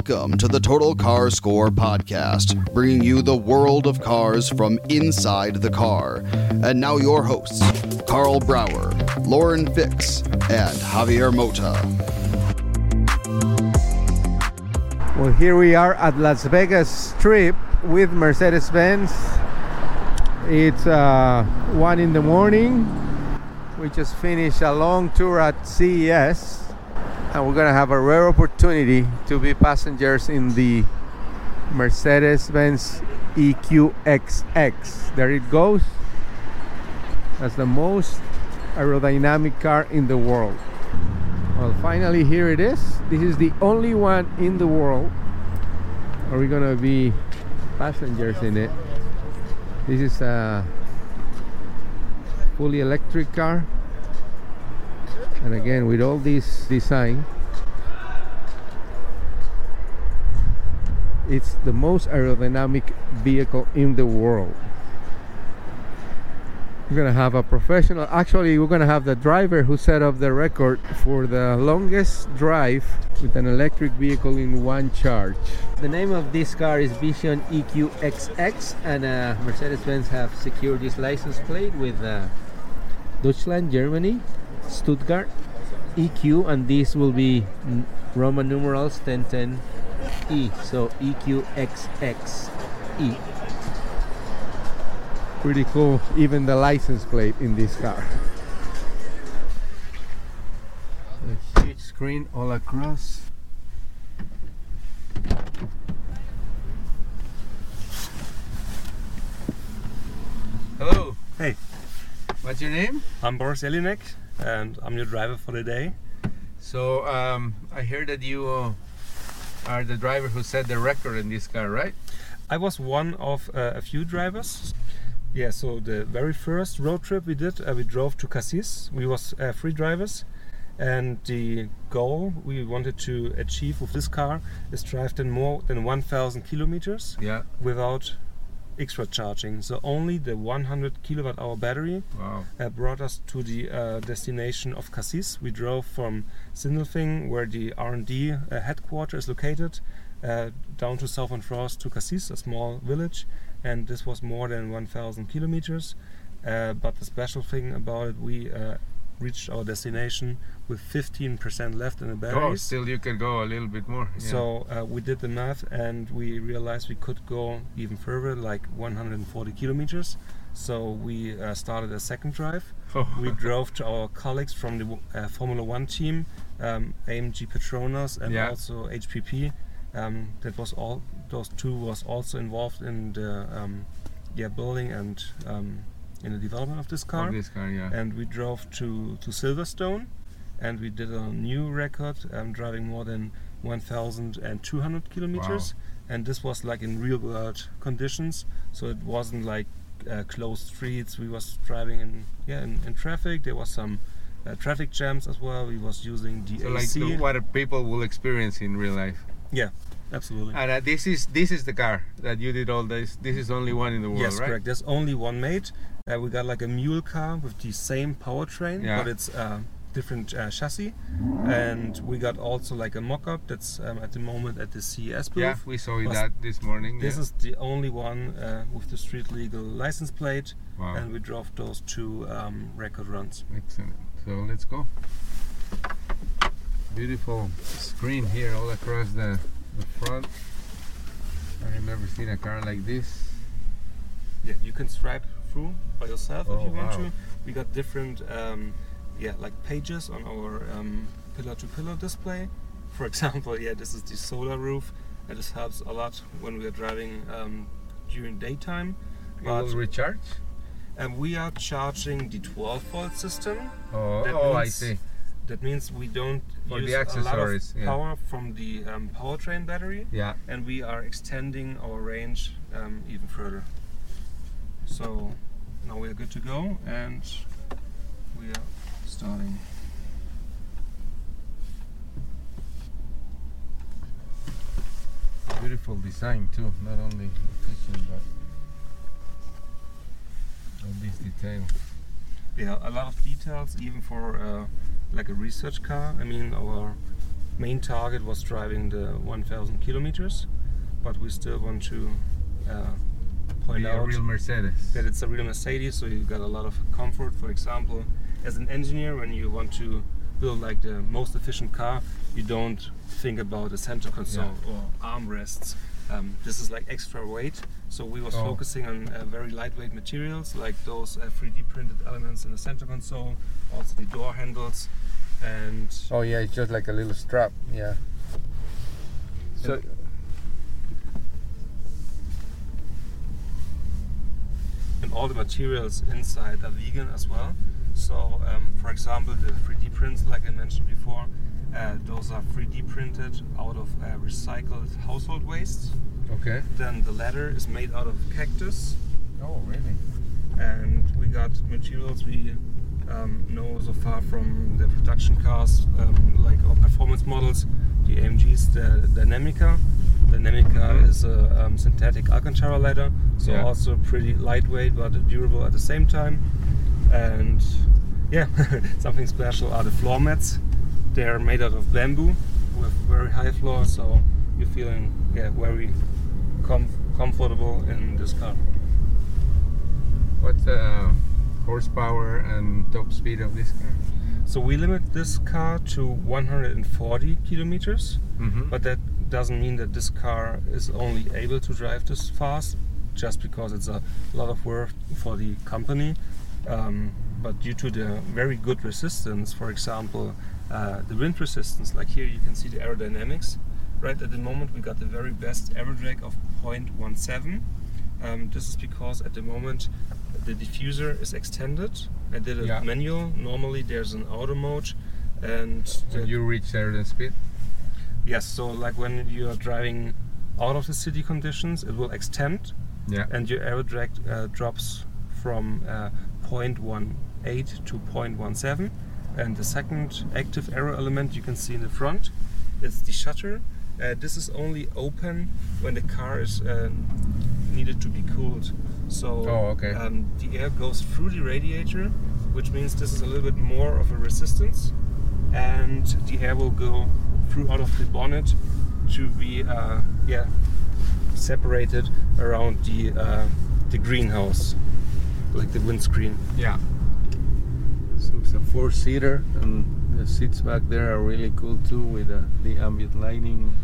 Welcome to the Total Car Score podcast, bringing you the world of cars from inside the car. And now your hosts, Karl Brauer, Lauren Fix, and Javier Mota. Well, here we are at Las Vegas Strip with Mercedes Benz. It's uh, one in the morning. We just finished a long tour at CES, and we're gonna have a rare opportunity to be passengers in the Mercedes Benz E EQXX. There it goes. That's the most aerodynamic car in the world. Well, finally, here it is. This is the only one in the world. Are we gonna be passengers in it? This is a fully electric car, and again with all this design, it's the most aerodynamic vehicle in the world. We're gonna have a professional. Actually, we're gonna have the driver who set up the record for the longest drive with an electric vehicle in one charge. The name of this car is Vision EQXX, and uh, Mercedes-Benz have secured this license plate with uh, Deutschland, Germany, Stuttgart, EQ, and this will be Roman numerals 1010E. So EQXXE. Pretty cool, even the license plate in this car. A huge screen all across. Hello, Hey, what's your name? I'm Boris Jelinek and I'm your driver for the day. So um, I hear that you uh, are the driver who set the record in this car, right? I was one of uh, a few drivers. Yeah, so the very first road trip we did, uh, we drove to Cassis. We was uh, three drivers, and the goal we wanted to achieve with this car is drive then more than 1,000 kilometers Yeah. without extra charging. So only the 100 kilowatt hour battery Wow. uh, brought us to the uh, destination of Cassis. We drove from Sindelfing, where the R&D uh, headquarters is located, uh, down to southern France to Cassis, a small village, and this was more than 1,000 kilometers. Uh, but the special thing about it, we uh, reached our destination with 15% left in the Oh, batteries. still you can go a little bit more. yeah. So uh, we did the math and we realized we could go even further, like 140 kilometers. So we uh, started a second drive. Oh. We drove to our colleagues from the uh, Formula One team, um, AMG Petronas and Yeah. also HPP. Um, that was all. Those two was also involved in the um, yeah building and um, in the development of this car. Of this car, yeah. and we drove to, to Silverstone and we did a new record. Um, driving more than 1200 kilometers. And this was like in real world conditions. So it wasn't like uh, closed streets. We was driving in yeah in, in traffic. There was some uh, traffic jams as well. We was using the so like AC the, what people will experience in real life. yeah absolutely. And uh, this is this is the car that you did all this. This is only one in the world, yes right? correct. There's only one made uh, we got like a mule car with the same powertrain Yeah. but it's uh, different uh, chassis, and we got also like a mock-up that's um, at the moment at the CES booth. Yeah, we saw Was- that this morning. This yeah. is the only one uh, with the street legal license plate, wow. and we drove those two um, record runs. Excellent. So let's go. Beautiful screen here all across the, the front. I have never seen a car like this. Yeah, you can stripe through by yourself if Oh, you want wow. to. We got different, um, yeah, like pages on our um, pillar-to-pillar display. For example, yeah, this is the solar roof, and this helps a lot when we are driving um, during daytime. It will But recharge? and we are charging the 12 volt system. Oh, That oh I means see. That means we don't For the use a lot of yeah. power from the um, powertrain battery, Yeah. and we are extending our range um, even further. So now we are good to go, and we are starting. Beautiful design too. Not only kitchen but all these details. Yeah, a lot of details, even for uh, like a research car. I mean, our main target was driving the 1,000 kilometers, but we still want to uh, point out real Mercedes. that it's a real Mercedes, so you got a lot of comfort. For example, as an engineer, when you want to build like the most efficient car, you don't think about a center console or armrests. Um, this is like extra weight, so we was Oh. focusing on uh, very lightweight materials like those uh, 3D printed elements in the center console, also the door handles, and Oh yeah, it's just like a little strap. Yeah. So and all the materials inside are vegan as well. So, um, for example, the 3D prints, like I mentioned before, uh, those are 3D printed out of uh, recycled household waste. okay. Then the ladder is made out of cactus, Oh really? and we got materials we um, know so far from the production cars, um, like our performance models, the AMGs, the Dinamica. Dinamica Mhm. is a um, synthetic Alcantara leather, so Yeah. also pretty lightweight but durable at the same time. And yeah, something special are the floor mats. They are made out of bamboo with very high floor, so you're feeling yeah very com- comfortable in this car. What's the horsepower and top speed of this car? So we limit this car to 140 kilometers, Mm-hmm. but that doesn't mean that this car is only able to drive this fast, just because it's a lot of work for the company. Um, but due to the very good resistance, for example, uh, the wind resistance, like here you can see the aerodynamics. Right at the moment, we got the very best aero drag of 0.17. Um, this is because at the moment the diffuser is extended. I did it Yeah. manual. Normally there's an auto mode, and When you reach certain speed. Yes, so like when you are driving out of the city conditions, it will extend, Yeah. and your aero drag uh, drops from uh, 0.18 to 0.17. And the second active aero element you can see in the front is the shutter. Uh, this is only open when the car is uh, needed to be cooled. So Oh, okay. um, the air goes through the radiator, which means this is a little bit more of a resistance, and the air will go through out of the bonnet to be uh, yeah separated around the uh, the greenhouse, like the windscreen. Yeah. So it's a four seater, and the seats back there are really cool too with uh, the ambient lighting.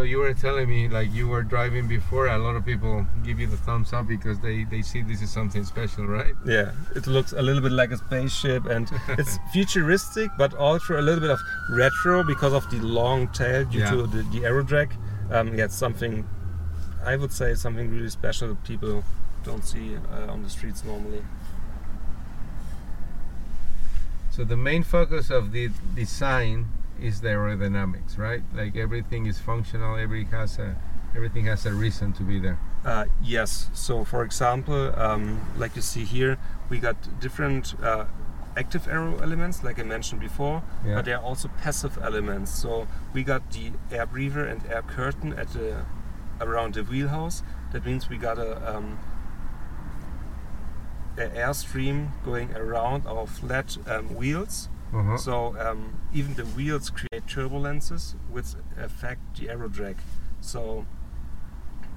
So you were telling me, like you were driving before, a lot of people give you the thumbs up because they, they see this is something special, right? Yeah, it looks a little bit like a spaceship and it's futuristic, but also a little bit of retro because of the long tail due Yeah. to the, the aero drag. Um, yeah, it's something, I would say, something really special that people don't see uh, on the streets normally. So the main focus of the design is the aerodynamics, right? Like everything is functional. Every has a everything has a reason to be there. Uh, yes. So, for example, um, like you see here, we got different uh, active aero elements, like I mentioned before, Yeah. but there are also passive elements. So we got the air breather and air curtain at the around the wheelhouse. That means we got a um, uh, airstream going around our flat um, wheels. Uh-huh. So um, even the wheels create turbulences which affect the aero drag. So,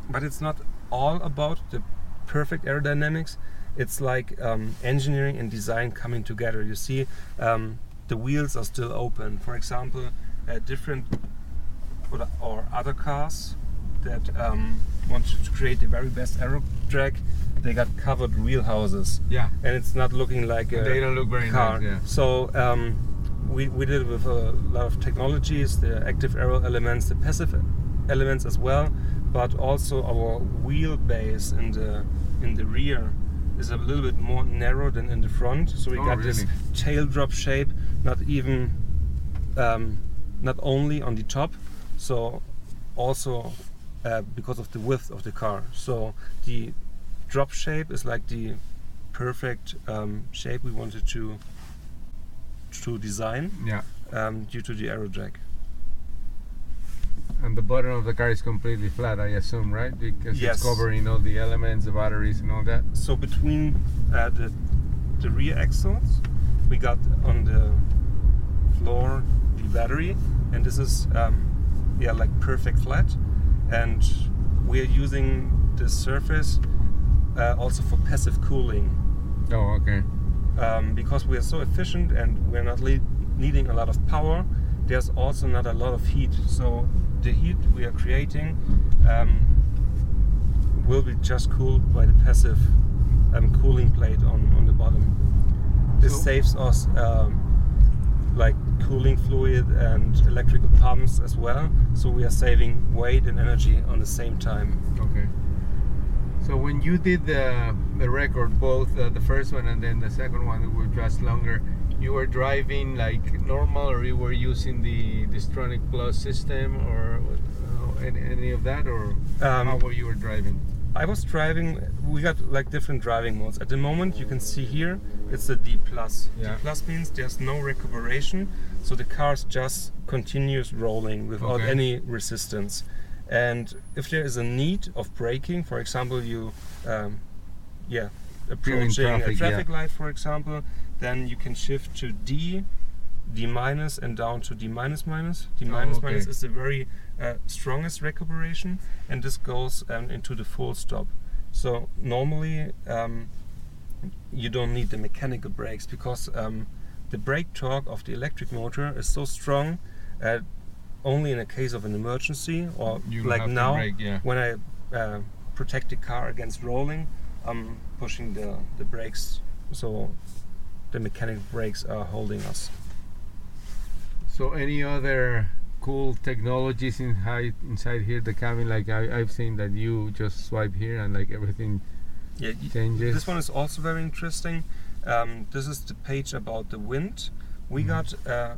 but it's not all about the perfect aerodynamics. It's like um, engineering and design coming together. You see, um, the wheels are still open. For example, uh, different or, or other cars that um, want to create the very best aero drag, they got covered wheel houses yeah. and it's not looking like a They don't look very car. nice. Yeah. So um, we, we did it with a lot of technologies, the active aero elements, the passive elements as well, but also our wheelbase in the in the rear is a little bit more narrow than in the front. So we Oh, got this tail drop shape, not even um, not only on the top, so also uh, because of the width of the car. So the drop shape is like the perfect um, shape we wanted to to design Yeah. um, due to the aero drag. And the bottom of the car is completely flat, I assume, right? Because Yes. it's covering all the elements, the batteries, and all that. So between uh, the the rear axles, we got on the floor the battery, and this is um, yeah like perfect flat, and we are using the surface uh, also for passive cooling. Oh, okay. um, because we are so efficient and we're not le- needing a lot of power, there's also not a lot of heat. So the heat we are creating um, will be just cooled by the passive um, cooling plate on, on the bottom. This So- saves us um, like cooling fluid and electrical pumps as well. So we are saving weight and energy on the same time. Okay. So when you did the the record, both uh, the first one and then the second one, that were just longer. You were driving like normal, or you were using the Distronic Plus system, or uh, any, any of that, or Um, how were you were driving? I was driving. We got like different driving modes. At the moment, you can see here it's the D plus. Yeah. D plus means there's no recuperation, so the car just continues rolling without Okay. any resistance. And if there is a need of braking, for example, you, um, yeah, approaching traffic, a yeah. traffic light, for example, then you can shift to D, D minus, and down to D minus minus. D Oh, minus okay. minus is the very uh, strongest recuperation, and this goes um, into the full stop. So normally um, you don't need the mechanical brakes because um, the brake torque of the electric motor is so strong. Uh, only in a case of an emergency or You like now brake, yeah. when I uh, protect the car against rolling, I'm pushing the, the brakes so the mechanic brakes are holding us. So any other cool technologies inside inside here the cabin? Like I, I've seen that you just swipe here and like everything Yeah, changes. This one is also very interesting. Um, this is the page about the wind. We Mm-hmm. got uh,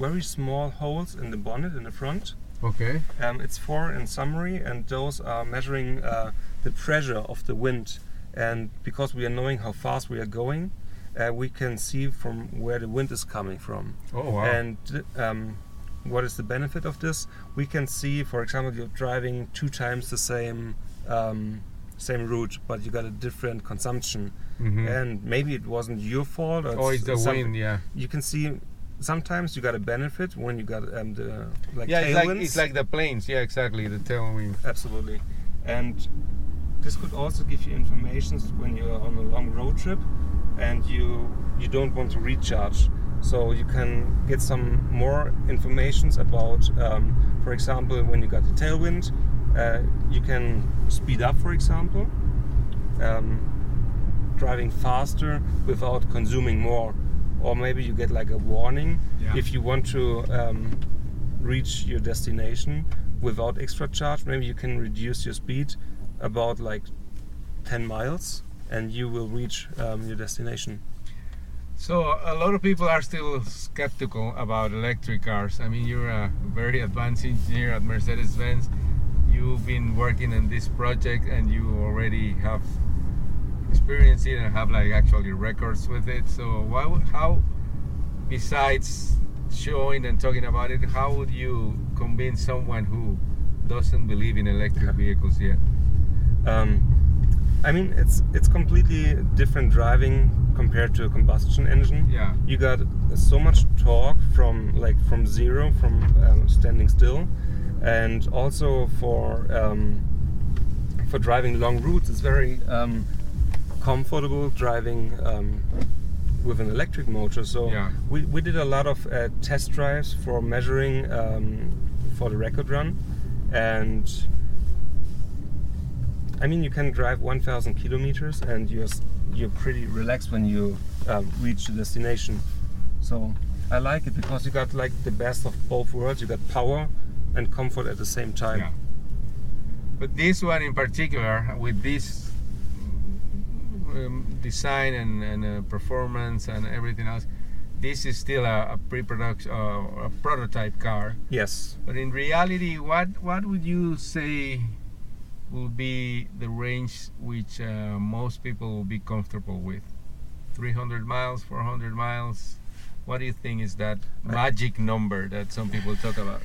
very small holes in the bonnet in the front. Okay. Um, it's four in summary, and those are measuring uh, the pressure of the wind. And because we are knowing how fast we are going, uh, we can see from where the wind is coming from. Oh wow. And um, what is the benefit of this? We can see, for example, you're driving two times the same um, same route, but you got a different consumption, Mhm. and maybe it wasn't your fault. Or oh, it's the wind. Yeah. You can see. Sometimes you got a benefit when you got um, the like Yeah, it's like it's like the planes. Yeah, exactly. The tailwind. Absolutely. And this could also give you information when you're on a long road trip and you you don't want to recharge. So you can get some more informations about, um, for example, when you got the tailwind, uh, you can speed up, for example, um, driving faster without consuming more. Or maybe you get like a warning Yeah. if you want to um, reach your destination without extra charge. Maybe you can reduce your speed about like 10 miles and you will reach um, your destination. So a lot of people are still skeptical about electric cars. I mean, you're a very advanced engineer at Mercedes-Benz. You've been working on this project, and you already have experienced it and have like actually records with it. So, why, would- how, besides showing and talking about it, how would you convince someone who doesn't believe in electric vehicles yet? Um, I mean, it's it's completely different driving compared to a combustion engine. Yeah. You got so much torque from like from zero, from um, standing still, and also for um, for driving long routes, it's very um, comfortable driving um, with an electric motor. So Yeah. we, we did a lot of uh, test drives for measuring um, for the record run, and I mean you can drive 1,000 kilometers and you're you're pretty relaxed when you um, reach the destination. So I like it because you got like the best of both worlds. You got power and comfort at the same time. Yeah. But this one in particular, with this um, design and, and uh, performance and everything else, this is still a, a pre-production, uh, a prototype car. Yes. But in reality, what what would you say will be the range which uh, most people will be comfortable with? 300 miles, 400 miles. What do you think is that magic number that some people talk about?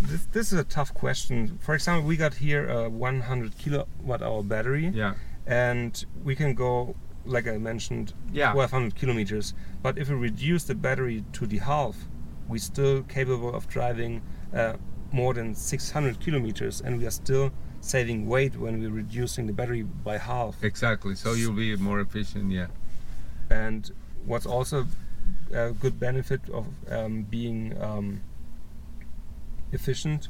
This, this is a tough question. For example, we got here a 100 kilowatt hour battery. Yeah. And we can go like i mentioned Yeah. 1200 kilometers but if we reduce the battery to the half we're still capable of driving uh, more than 600 kilometers and we are still saving weight when we're reducing the battery by half Exactly. So you'll be more efficient. Yeah. and what's also a good benefit of um, being um, efficient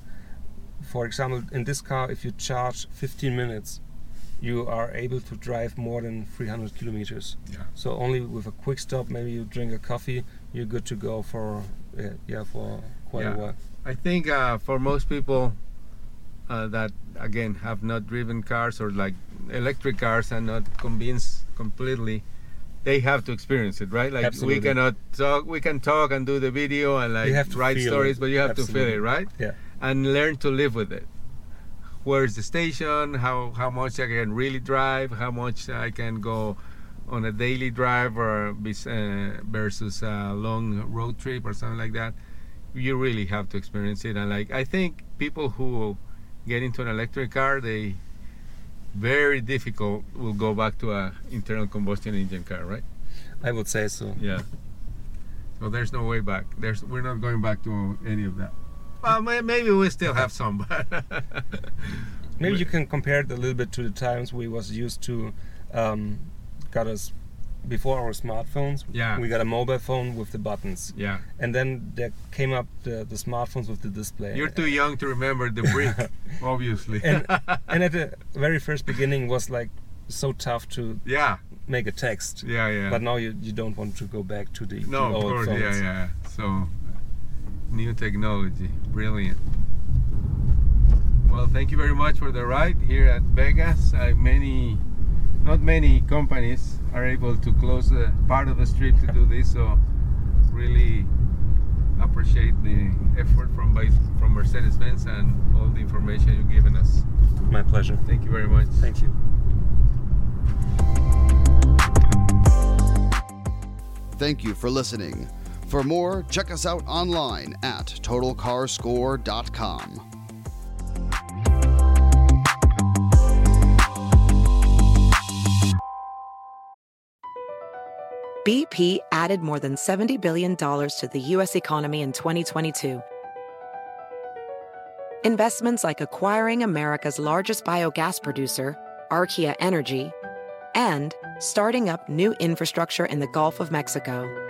for example in this car if you charge 15 minutes you are able to drive more than 300 kilometers Yeah. so only with a quick stop maybe you drink a coffee you're good to go for uh, yeah for quite Yeah. a while I think uh, for most people uh, that again have not driven cars or like electric cars and not convinced completely, they have to experience it, right? Like Absolutely. we cannot talk, we can talk and do the video and like You have to write stories, it. but you have to feel it, right? yeah And learn to live with it. Where's the station? How how much I can really drive? How much I can go on a daily drive or uh, versus a long road trip or something like that? you really have to experience it and like i think people who get into an electric car they very difficult will go back to a internal combustion engine car right i would say so yeah so there's no way back there's we're not going back to any of that well maybe we still have some but maybe you can compare it a little bit to the times we was used to um, got us before our smartphones Yeah. we got a mobile phone with the buttons. Yeah. And then there came up the, the smartphones with the display. You're too young to remember the brick obviously. And and at the very first beginning was like so tough to yeah. make a text. Yeah yeah. But now you, you don't want to go back to the, No, the of old course, phones. yeah, yeah. So, new technology, brilliant. Well, thank you very much for the ride here at Vegas. Uh, many, not many companies are able to close the part of the street to do this, so really appreciate the effort from by, from Mercedes-Benz and all the information you've given us. my pleasure Thank you very much. thank you Thank you for listening. For more, check us out online at totalcarscore.com. BP added more than $70 billion to the U.S. economy in 2022. Investments like acquiring America's largest biogas producer, Archaea Energy, and starting up new infrastructure in the Gulf of Mexico.